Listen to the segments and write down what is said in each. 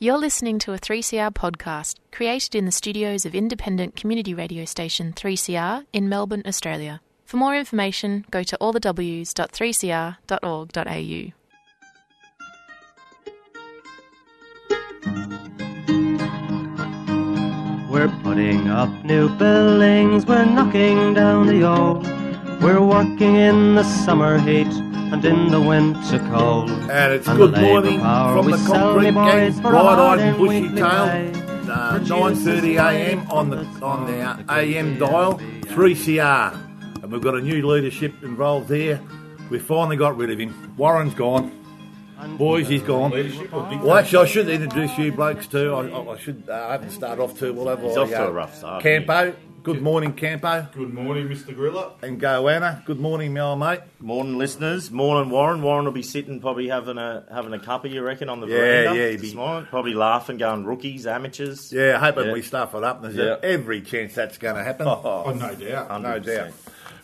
You're listening to a 3CR podcast created in the studios of independent community radio station 3CR in Melbourne, Australia. For more information, go to allthews.3cr.org.au. We're putting up new buildings, we're knocking down the old. We're working in the summer heat and in the winter cold. And it's And good the morning power from we the sell, concrete me gang, bright-eyed and bushy-tailed. tail. Uh, 9:30 a.m. on the on the uh, AM dial, 3CR, and we've got a new leadership involved here. We finally got rid of him. Warren's gone. Boys, he's gone. Well, actually, I should introduce you blokes too. I, I, I should. Uh, I haven't started off too well. Have He's off to Uh, a rough start. Campo. Good morning, Campo. Good morning, Mr. Griller. And Goanna. Good morning, my old mate. Morning, listeners. Morning, Warren. Warren will be sitting, probably having a having a cuppa, you reckon, on the Yeah, veranda yeah, he'd this be- morning. Probably laughing, going rookies, amateurs. Yeah, hoping Yeah. we stuff it up. There's Yeah. every chance that's going to happen. Oh, no doubt. No doubt.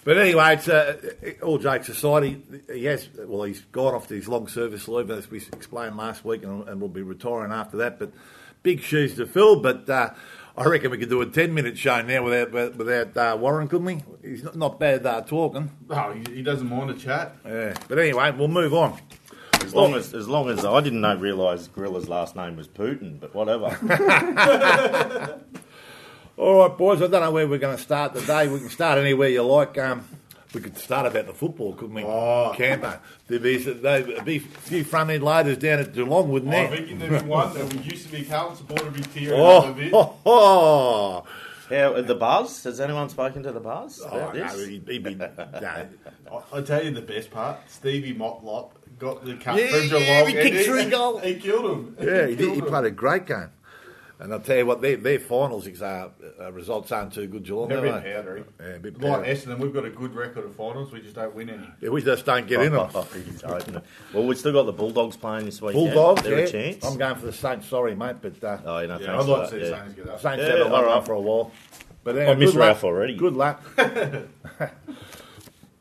But anyway, it's uh, all jokes aside. He, he has well, he's gone off to his long service leave, as we explained last week, and, and will be retiring after that. But big shoes to fill. But uh, I reckon we could do a ten-minute show now without without uh, Warren, couldn't we? He's not, not bad uh, talking. Oh, he, he doesn't mind a chat. Yeah. But anyway, we'll move on. As long as, as long as I didn't know, realise Gorilla's last name was Putin, but whatever. All right, boys. I don't know where we're going to start today. We can start anywhere you like. Um, we could start about the football, couldn't we? Oh. Campo. There'd be, there'd be a few front end loaders down at Geelong, wouldn't oh, I there? think there'd be one that we used to be Carlton supporter be tearing Oh, up a bit. oh, oh. How the buzz? Has anyone spoken to the buzz Oh, about no, he'd, he'd be, no. I- I'll tell you the best part. Stevie Motlop got the cup Yeah, from yeah, he kicked three goals. He killed him. Yeah, he, did, he killed him. played a great game. And I'll tell you what, their, their finals uh, uh, results aren't too good, Geelong. They're a bit powdery. Yeah, a bit Like. Essendon, we've got a good record of finals. We just don't win any. Yeah, we just don't get in them. He's hoping well, we've still got the Bulldogs playing this weekend. Bulldogs, They're yeah. a chance. I'm going for the Saints, sorry, mate, but uh, Oh, you know, Yeah, thanks I'd for like to that, see yeah. Saints get up. Saints Yeah, had a all right. for a while. But I miss good luck. Ralph already. Good luck.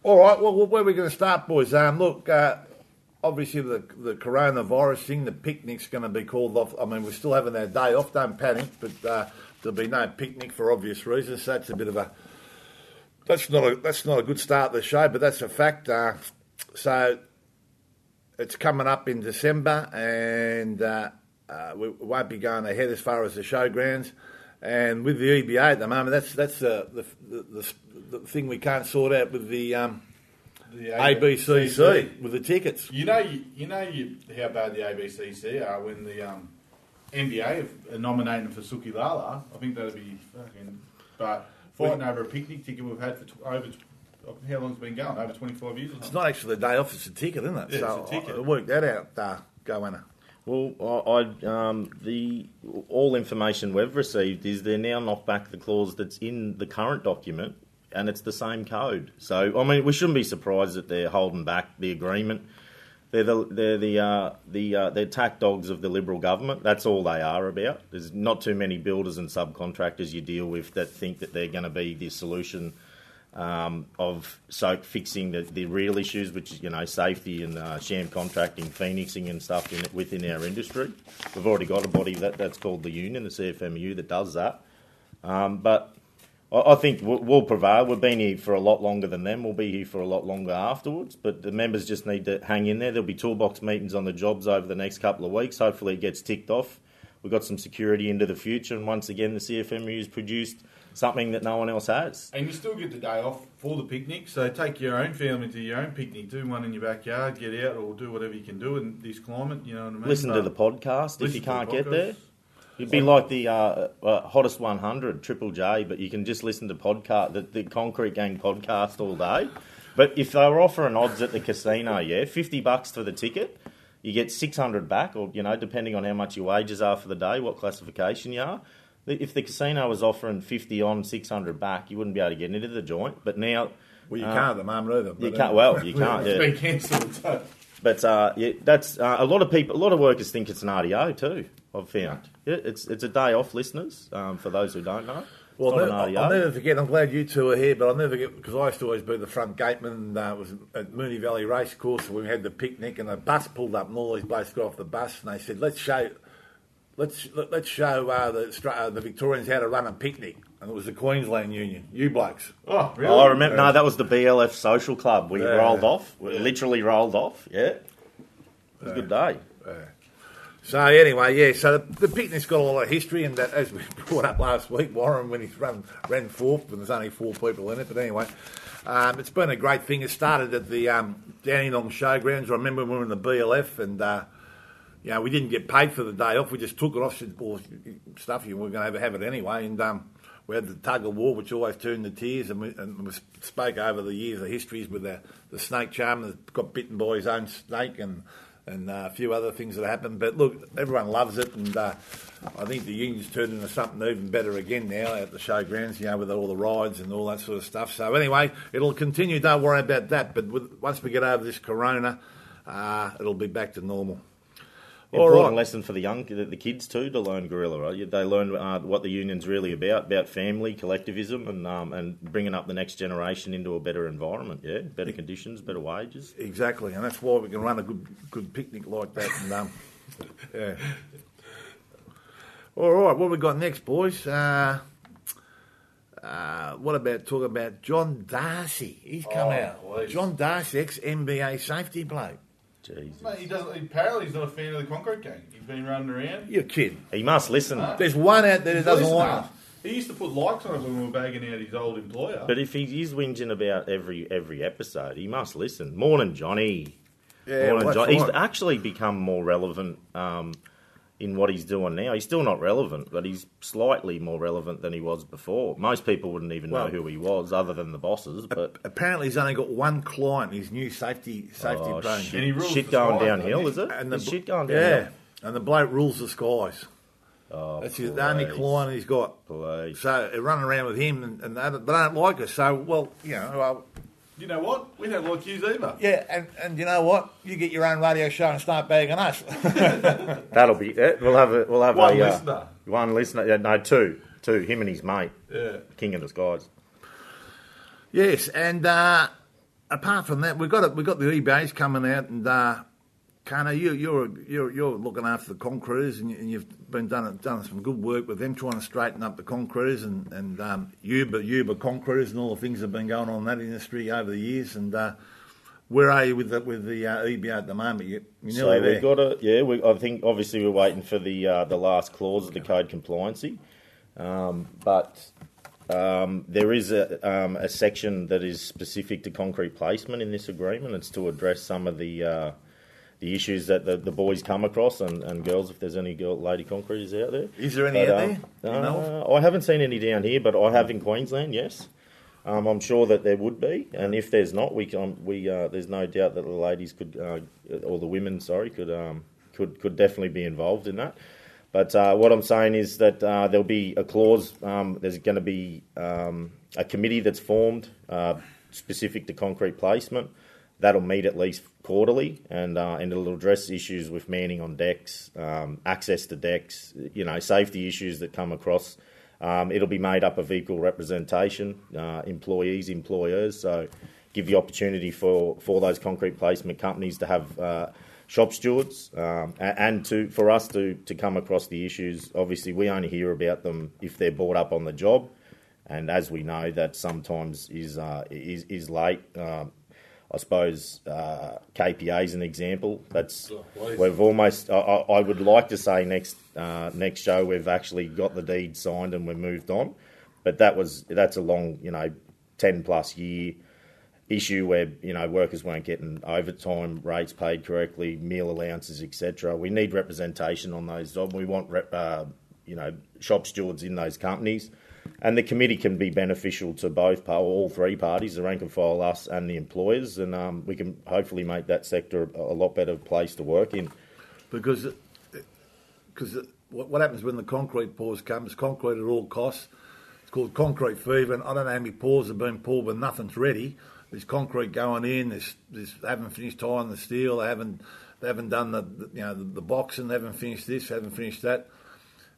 All right, well, where are we going to start, boys? Um, look, uh, obviously the the coronavirus thing, the picnic's going to be called off. I mean, we're still having our day off. Don't panic, but uh, there'll be no picnic for obvious reasons. So that's a bit of a that's not a that's not a good start to the show, but that's a fact. Uh, so it's coming up in December, and uh, uh, we won't be going ahead as far as the showgrounds. And with the EBA at the moment, that's that's the, the, the the thing we can't sort out with the um, The ABCC with the tickets. You know, you, you know you, how bad the ABCC are when the um, MBA are nominating for Suki Lala. I think that'd be fucking. But fighting over a picnic ticket we've had for tw- over tw- how long's it been going? Over twenty five years. Or It's not actually the day off; it's a ticket, isn't it? Yeah, so it's a ticket. I work that out. Uh, Goanna. Well, I, I um, the all information we've received is they're now knocked back the clause that's in the current document, and it's the same code. So I mean, we shouldn't be surprised that they're holding back the agreement. They're the they're the uh, the uh, they're tack dogs of the Liberal government. That's all they are about. There's not too many builders and subcontractors you deal with that think that they're going to be the solution um, of so fixing the, the real issues, which is you know safety and uh, sham contracting, phoenixing and stuff in, within our industry. We've already got a body that, that's called the union, the CFMEU, that does that. Um, but I, I think we'll, we'll prevail. We've been here for a lot longer than them. We'll be here for a lot longer afterwards. But the members just need to hang in there. There'll be toolbox meetings on the jobs over the next couple of weeks. Hopefully, it gets ticked off. We've got some security into the future, and once again, the CFMEU has produced something that no one else has. And you still get the day off for the picnic, so take your own family to your own picnic. Do one in your backyard, get out, or do whatever you can do in this climate. You know what I mean? Listen to the podcast if you can't get there. You'd be like the uh, uh, hottest 100 Triple J, but you can just listen to podcast the, the Concrete Gang podcast all day. But if they were offering odds at the casino, yeah, 50 bucks for the ticket, you get 600 back, or you know, depending on how much your wages are for the day, what classification you are. If the casino was offering 50 on, 600 back, you wouldn't be able to get into the joint. But now Well, you can't at the moment either. you can't. uh, Well, you can't. It's Yeah. been cancelled. so- But uh, yeah, that's uh, a lot of people. A lot of workers think it's an RDO too. I've found. Yeah, it's it's a day off, listeners. Um, for those who don't know, Well, I'll, never, I'll never forget. I'm glad you two are here, but I'll never forget because I used to always be the front gateman. Uh, it was at Moonee Valley Racecourse. We had the picnic, and the bus pulled up, and all these blokes got off the bus, and they said, "Let's show let's let, let's show uh, the uh, the Victorians how to run a picnic, and it was the Queensland Union. You blokes. Oh, really? Oh, I remember. No, that was the BLF Social Club. We Yeah. rolled off. We literally rolled off. Yeah, it was a good day. So anyway, yeah. So the, the picnic's got a lot of history, and that, as we brought up last week, Warren when he ran ran fourth, and there's only four people in it. But anyway, um, it's been a great thing. It started at the um, Dandenong Showgrounds. I remember when we were in the BLF, and uh, you know we didn't get paid for the day off. We just took it off. Well, stuff you were going to have it anyway, and. Um, we had the tug of war, which always turned to tears, and we, and we spoke over the years of histories with the, the snake charmer that got bitten by his own snake, and and uh, a few other things that happened. But look, everyone loves it, and uh, I think the union's turned into something even better again now at the showgrounds, you know, with all the rides and all that sort of stuff. So anyway, it'll continue. Don't worry about that. But with, once we get over this corona, uh, it'll be back to normal. All Important right. lesson for the young, the, the kids too, to learn guerrilla. Right? They learn uh, what the union's really about, about family, collectivism, and um, and bringing up the next generation into a better environment. Yeah, better conditions, better wages. Exactly, and that's why we can run a good good picnic like that. And um, yeah. All right, what we got next, boys? Uh, uh, what about talking about John Darcy? He's come Oh, out. please. John Darcy, ex MBA safety bloke. Jesus. Mate, he doesn't. Apparently, he's not a fan of the concrete gang. He's been running around. You're kidding. He must listen. There's one out there that doesn't Listen, like uh, us. He used to put likes on it when we were bagging out his old employer. But if he is whinging about every every episode, he must listen. Morning, Johnny. Yeah, Morning, well, John. He's right. actually become more relevant um, in what he's doing now. He's still not relevant, but he's slightly more relevant than he was before. Most people wouldn't even Well- know who he was, other than the bosses. But Apparently, he's only got one client. His new safety safety oh, brain. shit, And he rules shit the going skies, downhill, is it? And the Is shit going downhill. yeah, and the bloke rules the skies. Oh, That's his, the only client he's got. please. So they're running around with him, and, and they, don't, they don't like us. So, well, you know, well, you know what? We don't like yous either. yeah, and, and you know what? You get your own radio show and start bagging us. That'll be it. We'll have a we'll have One a uh, listener. one listener. Yeah, no, two, two. Him and his mate, Yeah. King of the Skies. yes, and uh, apart from that, we've got it, we've got the EBAs coming out, and uh, Kana, you, you're you're you're looking after the concreters, and, you, and you've been done done some good work with them, trying to straighten up the concreters and and um, Uber Uber concreters and all the things that have been going on in that industry over the years, and. Uh, where are you with the, with the uh, EBA at the moment? You, you're So we've there. got a yeah. We, I think obviously we're waiting for the uh, the last clause of the code compliancy, um, but um, there is a, um, a section that is specific to concrete placement in this agreement. It's to address some of the uh, the issues that the, the boys come across and, and girls, if there's any girl, lady concreters out there. Is there any But, out um, there? Uh, I haven't seen any down here, but I have in Queensland. Yes, um, I'm sure that there would be, and if there's not, we can, we uh, there's no doubt that the ladies could, uh, or the women, sorry, could um, could could definitely be involved in that. But uh, what I'm saying is that uh, there'll be a clause. Um, there's going to be um, a committee that's formed uh, specific to concrete placement. That'll meet at least quarterly, and uh, and it'll address issues with manning on decks, um, access to decks, you know, safety issues that come across. Um, it'll be made up of equal representation, uh, employees, employers. So, give the opportunity for, for those concrete placement companies to have uh, shop stewards um, and to for us to, to come across the issues. Obviously, we only hear about them if they're brought up on the job, and as we know, that sometimes is uh, is, is late. Um, I suppose uh, KPA is an example. That's Oh, we've almost. I, I I would like to say next uh, next show we've actually got the deed signed and we're moved on, but that was that's a long you know ten plus year issue where you know workers weren't getting overtime rates paid correctly, meal allowances, etc. We need representation on those jobs. We want rep, uh, you know shop stewards in those companies, and the committee can be beneficial to both all three parties, the rank and file, us, and the employers, and um, we can hopefully make that sector a lot better place to work in. because because what, happens when the concrete pours comes? Concrete at all costs. It's called concrete fever, and I don't know how many pours have been poured when nothing's ready. There's concrete going in. There's, there's they haven't finished tying the steel. They haven't they haven't done the, you know the, the boxing. They haven't finished this. They haven't finished that.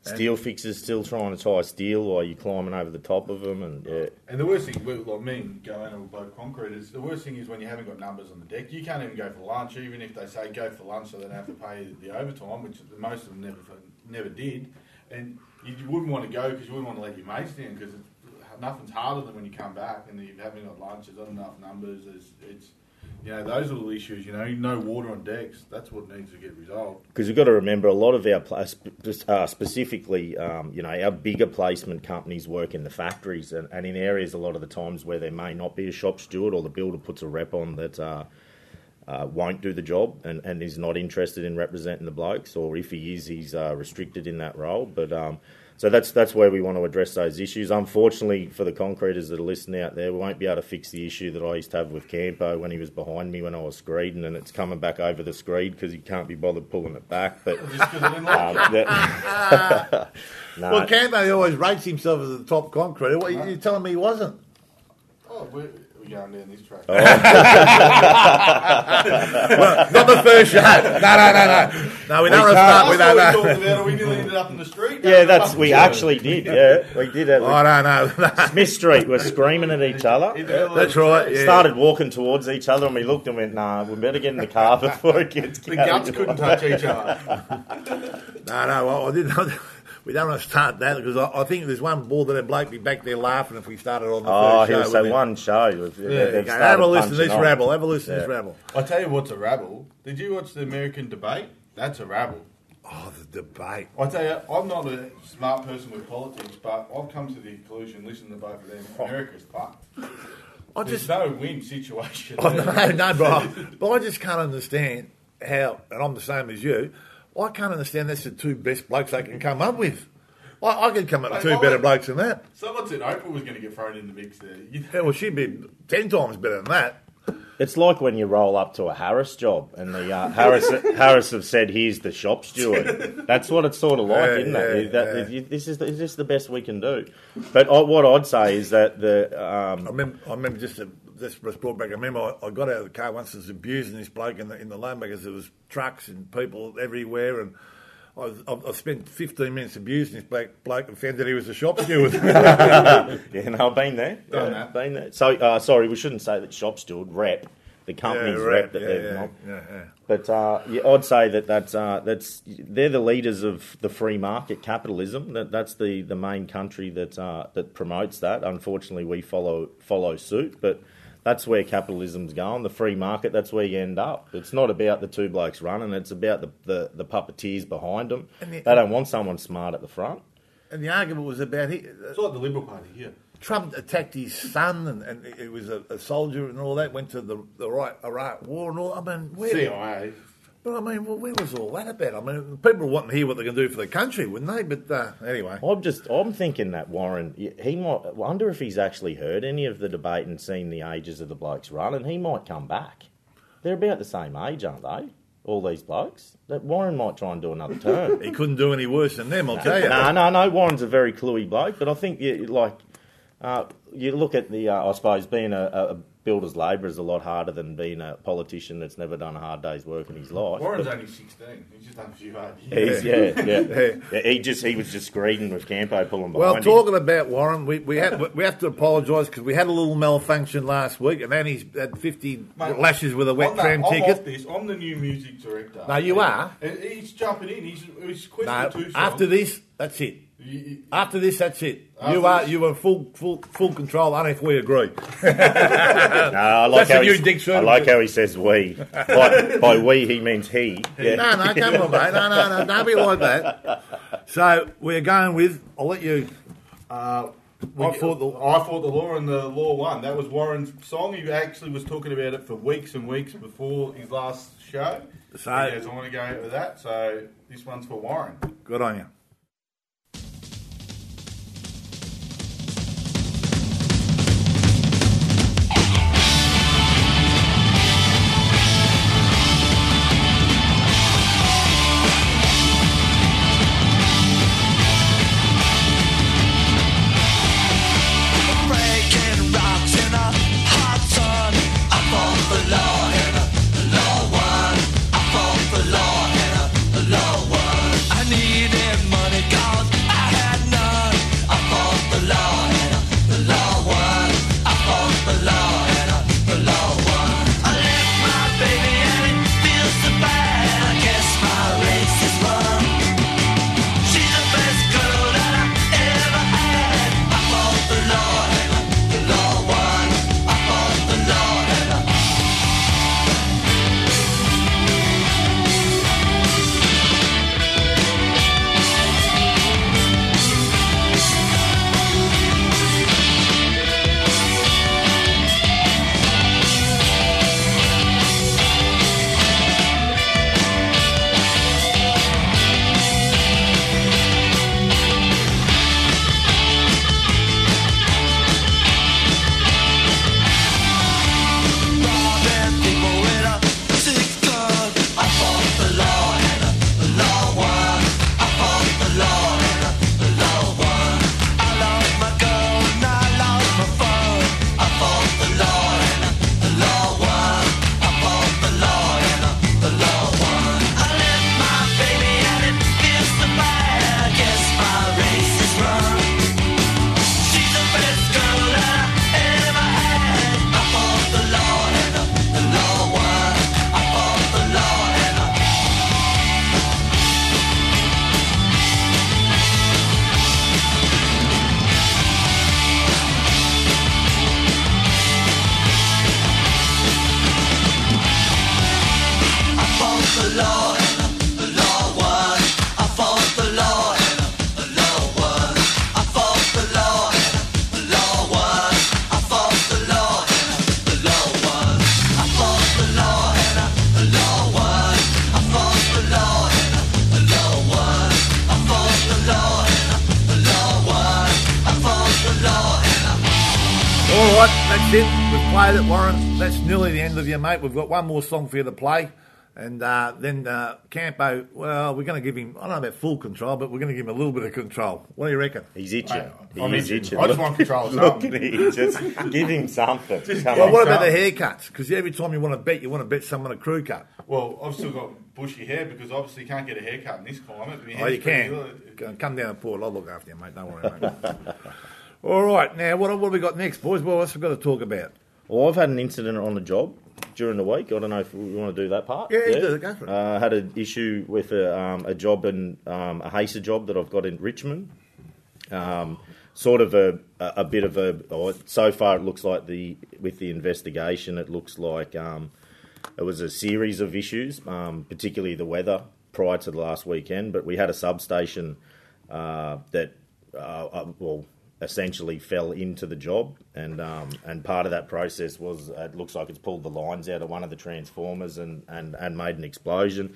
Steel fixers still trying to tie steel while you're climbing over the top of them, and yeah. And the worst thing, well, like me and were both concrete, is the worst thing is when you haven't got numbers on the deck. You can't even go for lunch, even if they say go for lunch so they don't have to pay the overtime, which most of them never never did, and you wouldn't want to go because you wouldn't want to let your mates down because nothing's harder than when you come back and you haven't got lunch. There's not enough numbers. It's, it's know those little issues. You know, no water on decks. That's what needs to get resolved. Because you've got to remember, a lot of our uh, specifically, um, you know, our bigger placement companies work in the factories and, and in areas a lot of the times where there may not be a shop steward or the builder puts a rep on that. Uh, uh, won't do the job and, and is not interested in representing the blokes, or if he is, he's uh, restricted in that role. But um, so that's that's where we want to address those issues. Unfortunately, for the concreters that are listening out there, we won't be able to fix the issue that I used to have with Campo when he was behind me when I was screeding, and it's coming back over the screed because he can't be bothered pulling it back. But um, that, no. Well, Campo always rates himself as the top concreter. What, you, you're telling me he wasn't? Oh, we're, we're going down this. Not the first shot. No, no, no, no. No, we don't start with That's that. we talked about. We nearly ended up in the street. yeah, that's we actually did. Yeah, we did it. I don't know. Smith Street, we're screaming at each other. That's right. Yeah. Started walking towards each other, and we looked and went, "Nah, we better get in the car before it gets." The guts couldn't touch each other. No, no, well, I didn't. We don't want to start that because I, I think there's one ball that a bloke be back there laughing if we started on the Oh, first he'll say one show. They've- Yeah, they've okay, have a listen to this on. rabble. Have a listen to this rabble. I tell you what's a rabble. Did you watch the American debate? That's a rabble. Oh, the debate. I tell you, I'm not a smart person with politics, but I've come to the conclusion, listening to both of them, oh. America's fucked. I There's just, no win situation. oh, no, no, bro. But I just can't understand how, and I'm the same as you. I can't understand that's the two best blokes they can come up with. I, I could come up with two why better would- blokes than that. Someone said Oprah was going to get thrown in the mix there. You Yeah, well, she'd be ten times better than that. It's like when you roll up to a Harris job, and the uh, Harris Harris have said, "Here's the shop steward." That's what it's sort of like, Yeah, isn't yeah, it? That- yeah. you- This is the, this the best we can do. But I, what I'd say is that the um, I remember, I remember just to, just was brought back. I remember I, I got out of the car once. and was abusing this bloke in the in the lane because there was trucks and people everywhere, and I, I, spent 15 minutes abusing this bloke, bloke and found that he was a shop steward. yeah, no, I've been there, yeah, that. been there. So uh, sorry, we shouldn't say that shop steward rep the company's yeah, rep right, that yeah, they've yeah, not. yeah. But uh, yeah, I'd say that that's uh, that's they're the leaders of the free market capitalism. That that's the, the main country that uh, that promotes that. Unfortunately, we follow follow suit, but that's where capitalism's going. The free market. That's where you end up. It's not about the two blokes running. It's about the the, the puppeteers behind them. The- they don't want someone smart at the front. And the argument was about he, uh, It's like the Liberal Party here. Trump attacked his son, and, and he was a, a soldier and all that. Went to the the right Iraq War and all. I mean, where, CIA. But I mean, well, where was all that about? I mean, people want to hear what they can do for the country, wouldn't they? But uh, anyway, I'm just I'm thinking that Warren he might I wonder if he's actually heard any of the debate and seen the ages of the blokes run, and he might come back. They're about the same age, aren't they? All these blokes. That Warren might try and do another term. he couldn't do any worse than them, I'll tell you. no, no, no. Warren's a very cluey bloke, but I think you like uh, you look at the. Uh, I suppose being a, a builder's labour is a lot harder than being a politician that's never done a hard day's work in his mm-hmm. life. Warren's But only 16. He's just done a few hard years. yeah, yeah, Yeah. yeah. He just he was just greeting with Campo pulling behind Well, him. talking about Warren, we, we have we have to apologise because we had a little malfunction last week, and then he's had fifty Mate, lashes with a wet I'm the- tram I'm ticket. Off this. I'm the new music director. No, you are. And He's jumping in. He's, he's No, two songs. after this, that's it. You- After this, that's it. You are you are full full full control. I don't know if we agree. No, I like That's how a he, new Dick I like how he says we. By, by we, he means he. Yeah. No, no, come on, mate. No, no, no, don't be like that. So we're going with. I'll let you. Uh, I thought the- I fought the law and the law won. That was Warren's song. He actually was talking about it for weeks and weeks before his last show. So- I want to go with that. So this one's for Warren. Good on you. Right, that's it. We've played it, Warren. That's nearly the end of you, mate. We've got one more song for you to play. And uh, then uh, Campo, well, we're going to give him, I don't know about full control, but we're going to give him a little bit of control. What do you reckon? He's itching. I- He I'm is itching. itching. I just want control of Look at him. Just give him something. Come Well, on. what about the haircuts? Because every time you want to bet, you want to bet someone a crew cut. Well, I've still got bushy hair because obviously you can't get a haircut in this climate. Oh, you can. good. Come down and pour it. I'll look after you, mate. Don't worry, mate. All right, now, what, what have we got next, boys? Well, what's we got to talk about? Well, I've had an incident on the job during the week. I don't know if we want to do that part. Yeah, you do it. Go for it. Uh, I had an issue with a, um, a job in um, a HACER job that I've got in Richmond. Um, sort of a, a bit of a. Or so far, it looks like the with the investigation, it looks like um, it was a series of issues, um, particularly the weather prior to the last weekend. But we had a substation uh, that, uh, uh, well, essentially fell into the job, and um, and part of that process was it looks like it's pulled the lines out of one of the transformers and and, and made an explosion.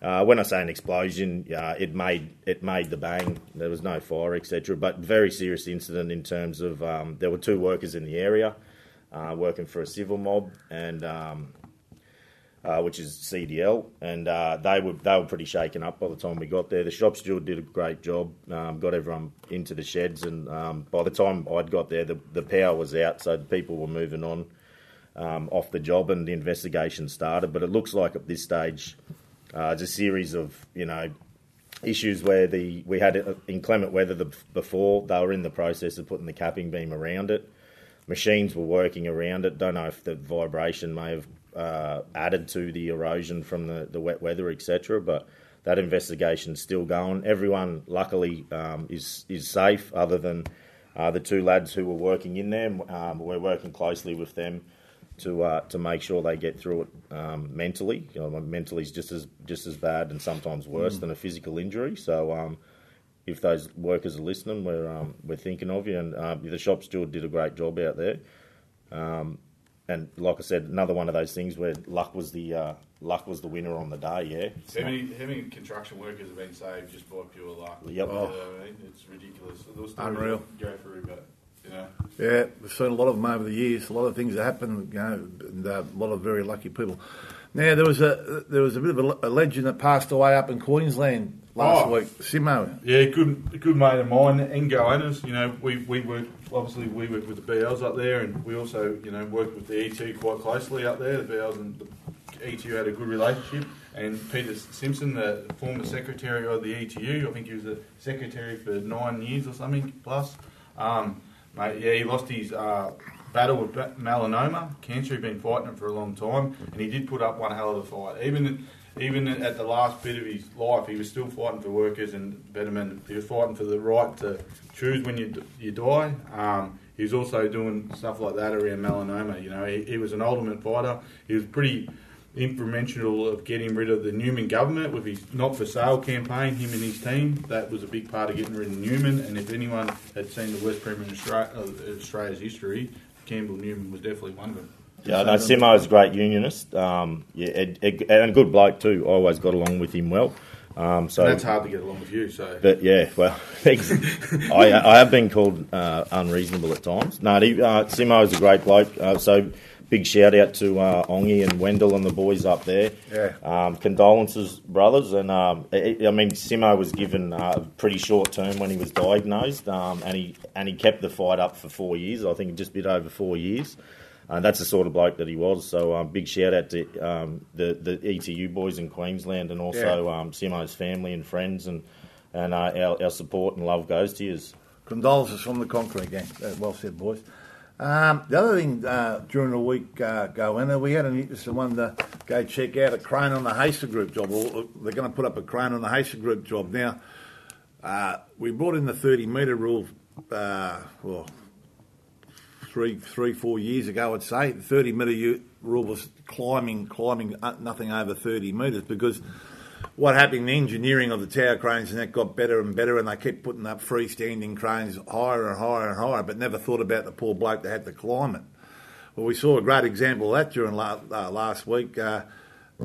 Uh, when I say an explosion, uh, it made it made the bang. There was no fire, etc. But very serious incident in terms of um, there were two workers in the area uh, working for a civil mob, and um, uh, which is CDL, and uh, they were they were pretty shaken up by the time we got there. The shop steward did a great job, um, got everyone into the sheds, and um, by the time I'd got there, the, the power was out, so people were moving on um, off the job, and the investigation started. But it looks like at this stage, uh, it's a series of you know issues where the we had uh, inclement weather the, before they were in the process of putting the capping beam around it. Machines were working around it. Don't know if the vibration may have uh, added to the erosion from the, the wet weather, etc. But that investigation's still going. Everyone, luckily, um, is is safe, other than uh, the two lads who were working in there. Um, we're working closely with them to uh, to make sure they get through it um, mentally. You know, mentally is just as just as bad and sometimes worse than a physical injury. So. Um, if those workers are listening, we're um, we're thinking of you, and uh, the shop steward did a great job out there. And like I said, another one of those things where luck was the uh, luck was the winner on the day. Yeah, How many, how many construction workers have been saved just by pure luck? Yep. You know what I mean? It's ridiculous. Those stories Unreal. I Go through, but you know, Yeah, we've seen a lot of them over the years. A lot of things that happen, you know, and uh, a lot of very lucky people. Now there was a there was a bit of a, a legend that passed away up in Queensland last Oh. week. Simo. Yeah, good good mate of mine, and Goannas. You know, we, we work obviously we work with the BLs up there, and we also you know work with the ETU quite closely up there. The BLs and the ETU had a good relationship. And Peter Simpson, the former secretary of the ETU, I think he was the secretary for nine years or something plus. Um, mate, yeah, he lost his uh, battle with melanoma, cancer. He'd been fighting it for a long time, and he did put up one hell of a fight. Even even at the last bit of his life, he was still fighting for workers and betterment. He was fighting for the right to choose when you you die. Um, he was also doing stuff like that around melanoma. You know, he, he was an ultimate fighter. He was pretty influential of getting rid of the Newman government with his not for sale campaign. Him and his team. That was a big part of getting rid of Newman. And if anyone had seen the West Premier Australia, uh, Australia's history, Campbell Newman was definitely one of them. Yeah, no, Simo's a great unionist. Um, yeah, Ed, Ed, and a good bloke too. I always got along with him well. Um, so And that's hard to get along with you. So But yeah, well, thanks. I, I have been called uh, unreasonable at times. No, he, uh, Simo is a great bloke. Uh, so big shout out to uh, Ongi and Wendell and the boys up there. Yeah. Um, condolences, brothers. And um, I I mean, Simo was given uh, a pretty short term when he was diagnosed, um, and he and he kept the fight up for four years. I think just a bit over four years. And that's the sort of bloke that he was. So um, big shout out to um, the the ETU boys in Queensland, and also Yeah. um, Simo's family and friends, and and uh, our, our support and love goes to you. Condolences from the concrete gang. Uh, well said, boys. Um, the other thing uh, during the week, uh, go in, we had an interesting one to go check out a crane on the Hacer Group job. They're going to put up a crane on the Hacer Group job. Now, uh, we brought in the 30 metre rule, uh, well, three, three, four years ago, I'd say. The 30 metre rule was climbing, climbing nothing over 30 metres because what happened, the engineering of the tower cranes and that got better and better, and they kept putting up freestanding cranes higher and higher and higher, but never thought about the poor bloke that had to climb it. Well, we saw a great example of that during la- uh, last week. Uh,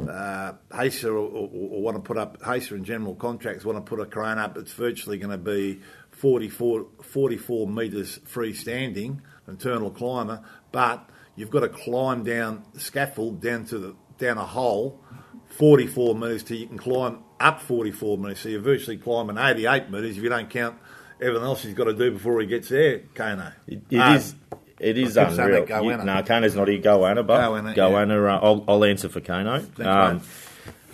uh, HACER or, or, or want to put up HACER and general contracts want to put a crane up, it's virtually going to be 44, 44 metres freestanding, internal climber, but you've got to climb down the scaffold down to the down a hole 44 metres till you can climb up 44 metres. So you're virtually climbing 88 metres if you don't count everything else he's got to do before he gets there, Kano. It, it Ah, is. It is I kept saying unreal. You- no, Kano's not here. Goanna, but Goanna, Goanna. Uh, I'll, I'll answer for Kano. Thanks, Um.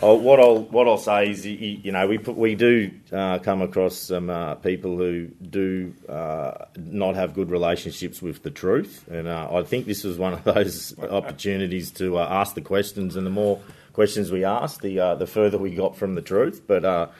Oh, what I'll what I'll say is, you, know, we put, we do uh, come across some uh, people who do uh, not have good relationships with the truth, and uh, I think this was one of those opportunities to uh, ask the questions, and the more questions we asked, the uh, the further we got from the truth. But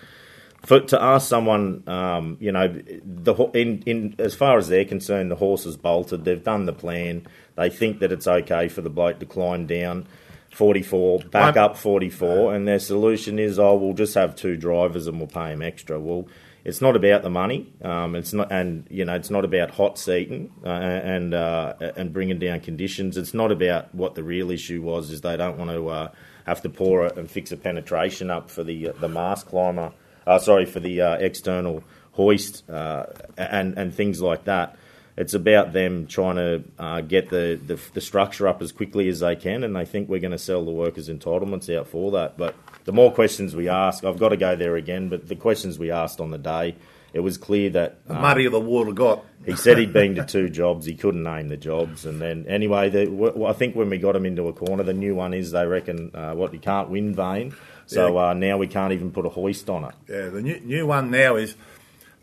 for, to ask someone, um, you know, the in, in as far as they're concerned, the horse is bolted. They've done the plan. They think that it's okay for the bloke to climb down 44, back I'm- up 44, and their solution is, oh, we'll just have two drivers and we'll pay them extra. Well, it's not about the money. Um, it's not, and you know, it's not about hot seating uh, and uh, and bringing down conditions. It's not about what the real issue was. Is they don't want to uh, have to pour it and fix a penetration up for the the mast climber. Uh, sorry for the uh, external hoist uh, and and things like that. It's about them trying to uh, get the, the the structure up as quickly as they can, and they think we're going to sell the workers' entitlements out for that. But the more questions we ask, I've got to go there again. But the questions we asked on the day, it was clear that The uh, muddier the water got. he said he'd been to two jobs. He couldn't name the jobs, and then anyway, the, w- I think when we got him into a corner, the new one is they reckon uh, what you can't wind vane. So Yeah. uh, now we can't even put a hoist on it. Yeah, the new, new one now is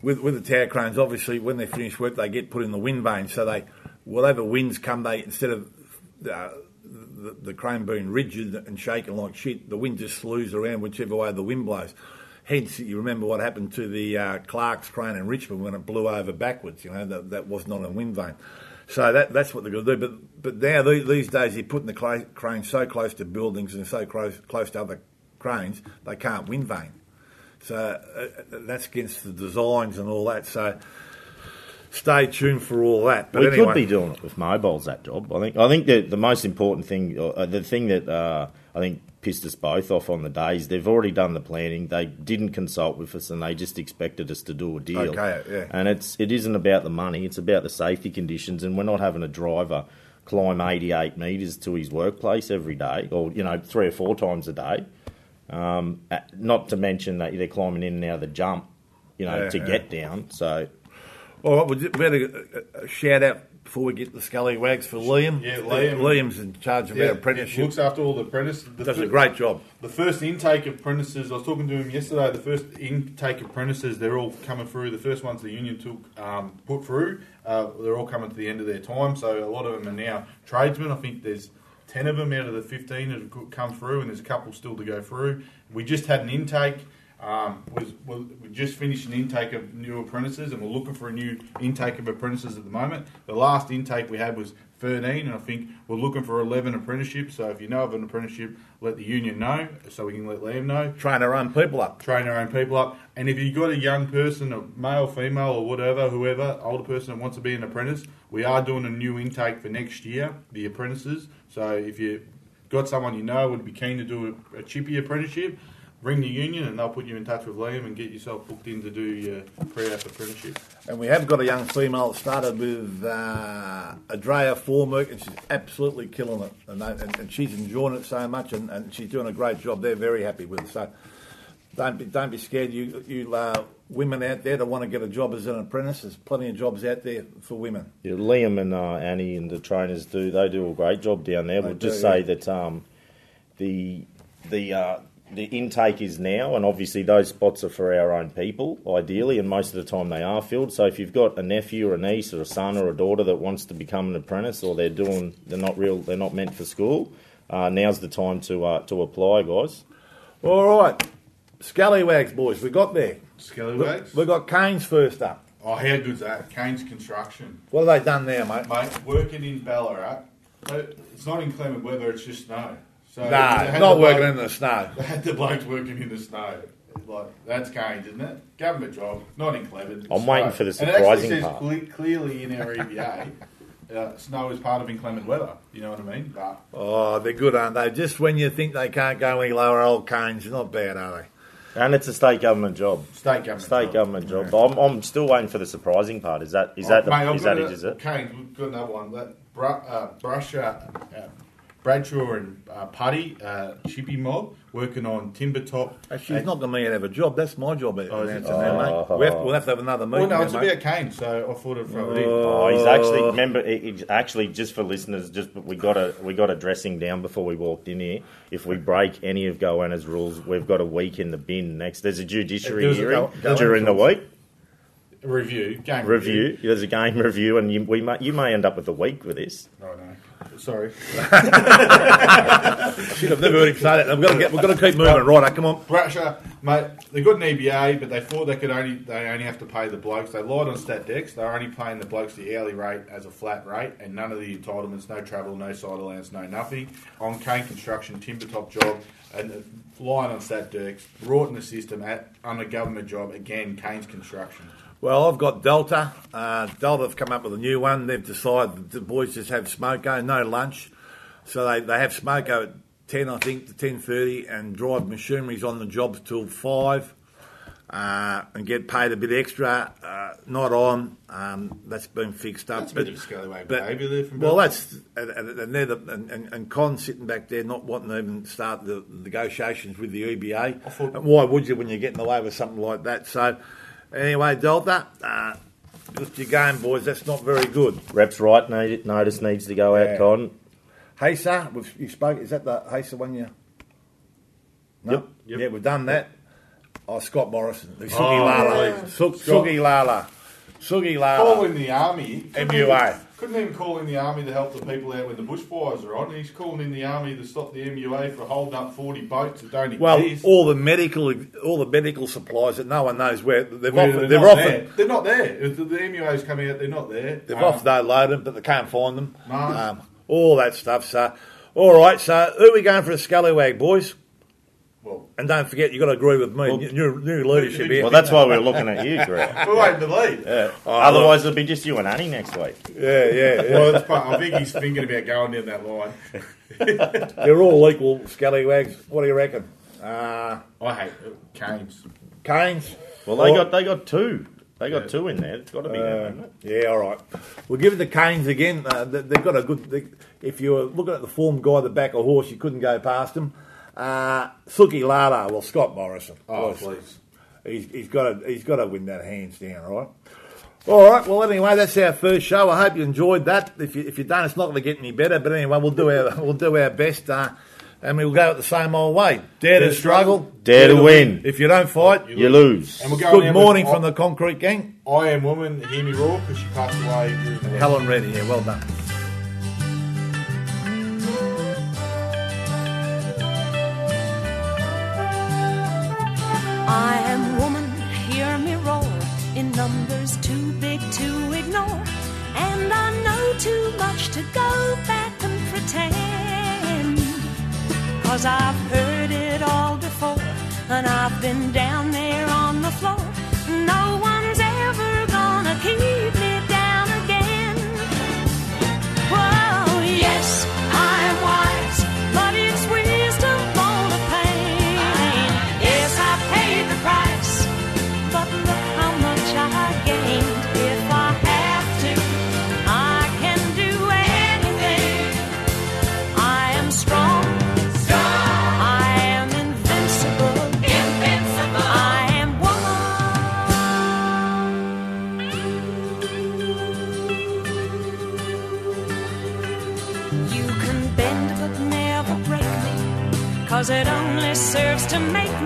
with with the tower cranes. Obviously, when they finish work, they get put in the wind vane. So they, whatever winds come, they instead of uh, the, the crane being rigid and shaking like shit, the wind just slews around whichever way the wind blows. Hence, you remember what happened to the uh, Clark's crane in Richmond when it blew over backwards. You know that that was not a wind vane. So that that's what they're going to do. But but now the- these days, you're putting the crane so close to buildings and so close close to other cranes, they can't wind vane. So uh, that's against the designs and all that. So stay tuned for all that. But we anyway, could be doing it with mobiles. That job, I think. I think that the most important thing, uh, the thing that uh, I think pissed us both off on the day is they've already done the planning. They didn't consult with us, and they just expected us to do a deal. Okay, yeah. And it's it isn't about the money; it's about the safety conditions, and we're not having a driver climb 88 metres to his workplace every day, or you know, three or four times a day. Um, uh, not to mention that they're climbing in and out of the jump, you know, Yeah, to yeah. get down. So all right, we better a, a shout out before we get the scallywags for Liam. Yeah, Liam. Liam's in charge of Yeah, our apprenticeship. looks after all the apprentices. The Does a great job. The first intake of apprentices, I was talking to him yesterday. The first intake of apprentices, they're all coming through. The first ones the union took um, put through, uh, they're all coming to the end of their time. So a lot of them are now tradesmen. I think there's ten of them out of the fifteen that have come through, and there's a couple still to go through. We just had an intake. Um, was, was we just finished an intake of new apprentices, and we're looking for a new intake of apprentices at the moment. The last intake we had was 13, and I think we're looking for 11 apprenticeships. So if you know of an apprenticeship, let the union know, so we can let Liam know. Train our own people up. Train our own people up, and if you've got a young person, a male, female, or whatever, whoever, older person that wants to be an apprentice, we are doing a new intake for next year, the apprentices. So if you got someone you know would be keen to do a, a chippy apprenticeship, ring the union and they'll put you in touch with Liam and get yourself booked in to do your pre-app apprenticeship. And we have got a young female that started with uh, Adrea formwork, and she's absolutely killing it. And, they, and, and she's enjoying it so much, and, and she's doing a great job. They're very happy with it. So don't be, don't be scared, you, you uh, women out there that want to get a job as an apprentice. There's plenty of jobs out there for women. Yeah, Liam and uh, Annie and the trainers do they do a great job down there. They We'll just do, say that um, the the uh, the intake is now, and obviously those spots are for our own people, ideally, and most of the time they are filled. So if you've got a nephew or a niece or a son or a daughter that wants to become an apprentice, or they're doing they're not real, they're not meant for school, uh, now's the time to uh, to apply, guys. All right, scallywags, boys, we got there. Scallywags? We got Kane's first up. Oh, how good's that? Kane's Construction. What have they done there, mate? Mate, working in Ballarat, it's not inclement weather, it's just snow. So Nah, not working bloke- in the snow. They had the blokes working in the snow. Like that's Kane's, isn't it? Government job, not inclement. I'm snow. waiting for the surprising And it actually says part. cle- clearly in our EBA uh, snow is part of inclement weather. You know what I mean? But Oh, they're good, aren't they? Just when you think they can't go any lower, old Kane's, not bad, are they? And it's a state government job. state government. State job. government job. I'm, I'm still waiting for the surprising part. Is that is that Oh, Mate, the, I've is that got it? a- Is it? Kane, we've got another one. That Br- uh, Brusher, uh, Bradshaw and uh, Putty, uh, Chippy Mob, working on timber top. Actually, it's not going to have a job. That's my job. Oh, is it? announcing that, mate. We have, we'll have to have another Well, meeting. no, it's mate. about Kane, so I thought I'd it in. Oh, he's actually remember. He's actually just for listeners. Just we got a we got a dressing down before we walked in here. If we break any of Goanna's rules, we've got a week in the bin. Next, there's a judiciary There's a hearing Go- Goanna during the week. Review, game Review. There's a game review, and you we may, you may end up with a week with this. Oh, no. Sorry. Shit, I've never heard him say that. I've got to, get, we've got to keep moving. Right, come on. Bradshaw, mate, they got an EBA, but they thought they could only they only have to pay the blokes. They lied on stat decks. They're only paying the blokes the hourly rate as a flat rate, and none of the entitlements, no travel, no side allowance, no nothing. On Kane Construction, timber top job, and lying on stat decks, brought in the system at on a government job again. Kane's Construction. Well, I've got Delta. Uh, Delta have come up with a new one. They've decided the boys just have smoko, no lunch. So they, they have smoko at 10, I think, to 10.30 and drive machineries on the jobs till 5 uh, and get paid a bit extra. Uh, not on. Um, that's been fixed up. That's a bit of scallywag but- behaviour there from Well, that's... And, and, they're the, and, and, and Con sitting back there not wanting to even start the negotiations with the EBA. I thought- why would you when you're getting away with something like that? So... Anyway, Delta, uh, just your game, boys. That's not very good. Reps right need, notice needs to go out. Yeah. Con. Hacer, we've you spoke. Is that the Hacer one? You? No? Yep. Yep. Yeah, we've done that. Oh, Scott Morrison, the Sugi Oh, Lala, Sugi Lala, Sugi Call in the army. Couldn't MUA. even- Couldn't even call in the army to help the people out when the bushfires are on. He's calling in the army to stop the MUA for holding up 40 boats that don't Well, exist. all the medical, all the medical supplies that no one knows where they've Where often, they're they've not often, there. They're not there. If the, the MUA's coming out, they're not there. they've Um, often loaded them, but they can't find them. No. Um, all that stuff. So, all right. So, who are we going for a scallywag, boys? Well, And don't forget, you've got to agree with me. new, new leadership here. Well, that's why we're looking at you, Greg. we're waiting to leave. Yeah. Otherwise, it'll be just you and Annie next week. yeah, yeah, yeah. Well, it's part, I think he's thinking about going down that line. They're all equal scallywags. What do you reckon? Uh, I hate Kane's. Kane's? Well, they Or- got they got two. They got two in there. It's got to be there, Uh, hasn't it? yeah, all right. We'll give it to Kane's again. Uh, they, they've got a good. They, if you were looking at the form guy at the back of a horse, you couldn't go past him. Uh, Suki Lala, well, Scott Morrison. Oh, Boys. please. He's, he's got to he's got to win that hands down, right? All right. Well, anyway, that's our first show. I hope you enjoyed that. If you if you don't, it's not going to get any better. But anyway, we'll do our we'll do our best, uh, and we'll go it the same old way. Dare to struggle, Dare to win. If you don't fight, You lose. And we're going good morning with from the Concrete Gang. I Am Woman, Hear Me Roar, because she passed away during the Helen Reddy. Yeah, well done. To go back and pretend. Cause I've heard it all before, and I've been down there on the floor. No one's to make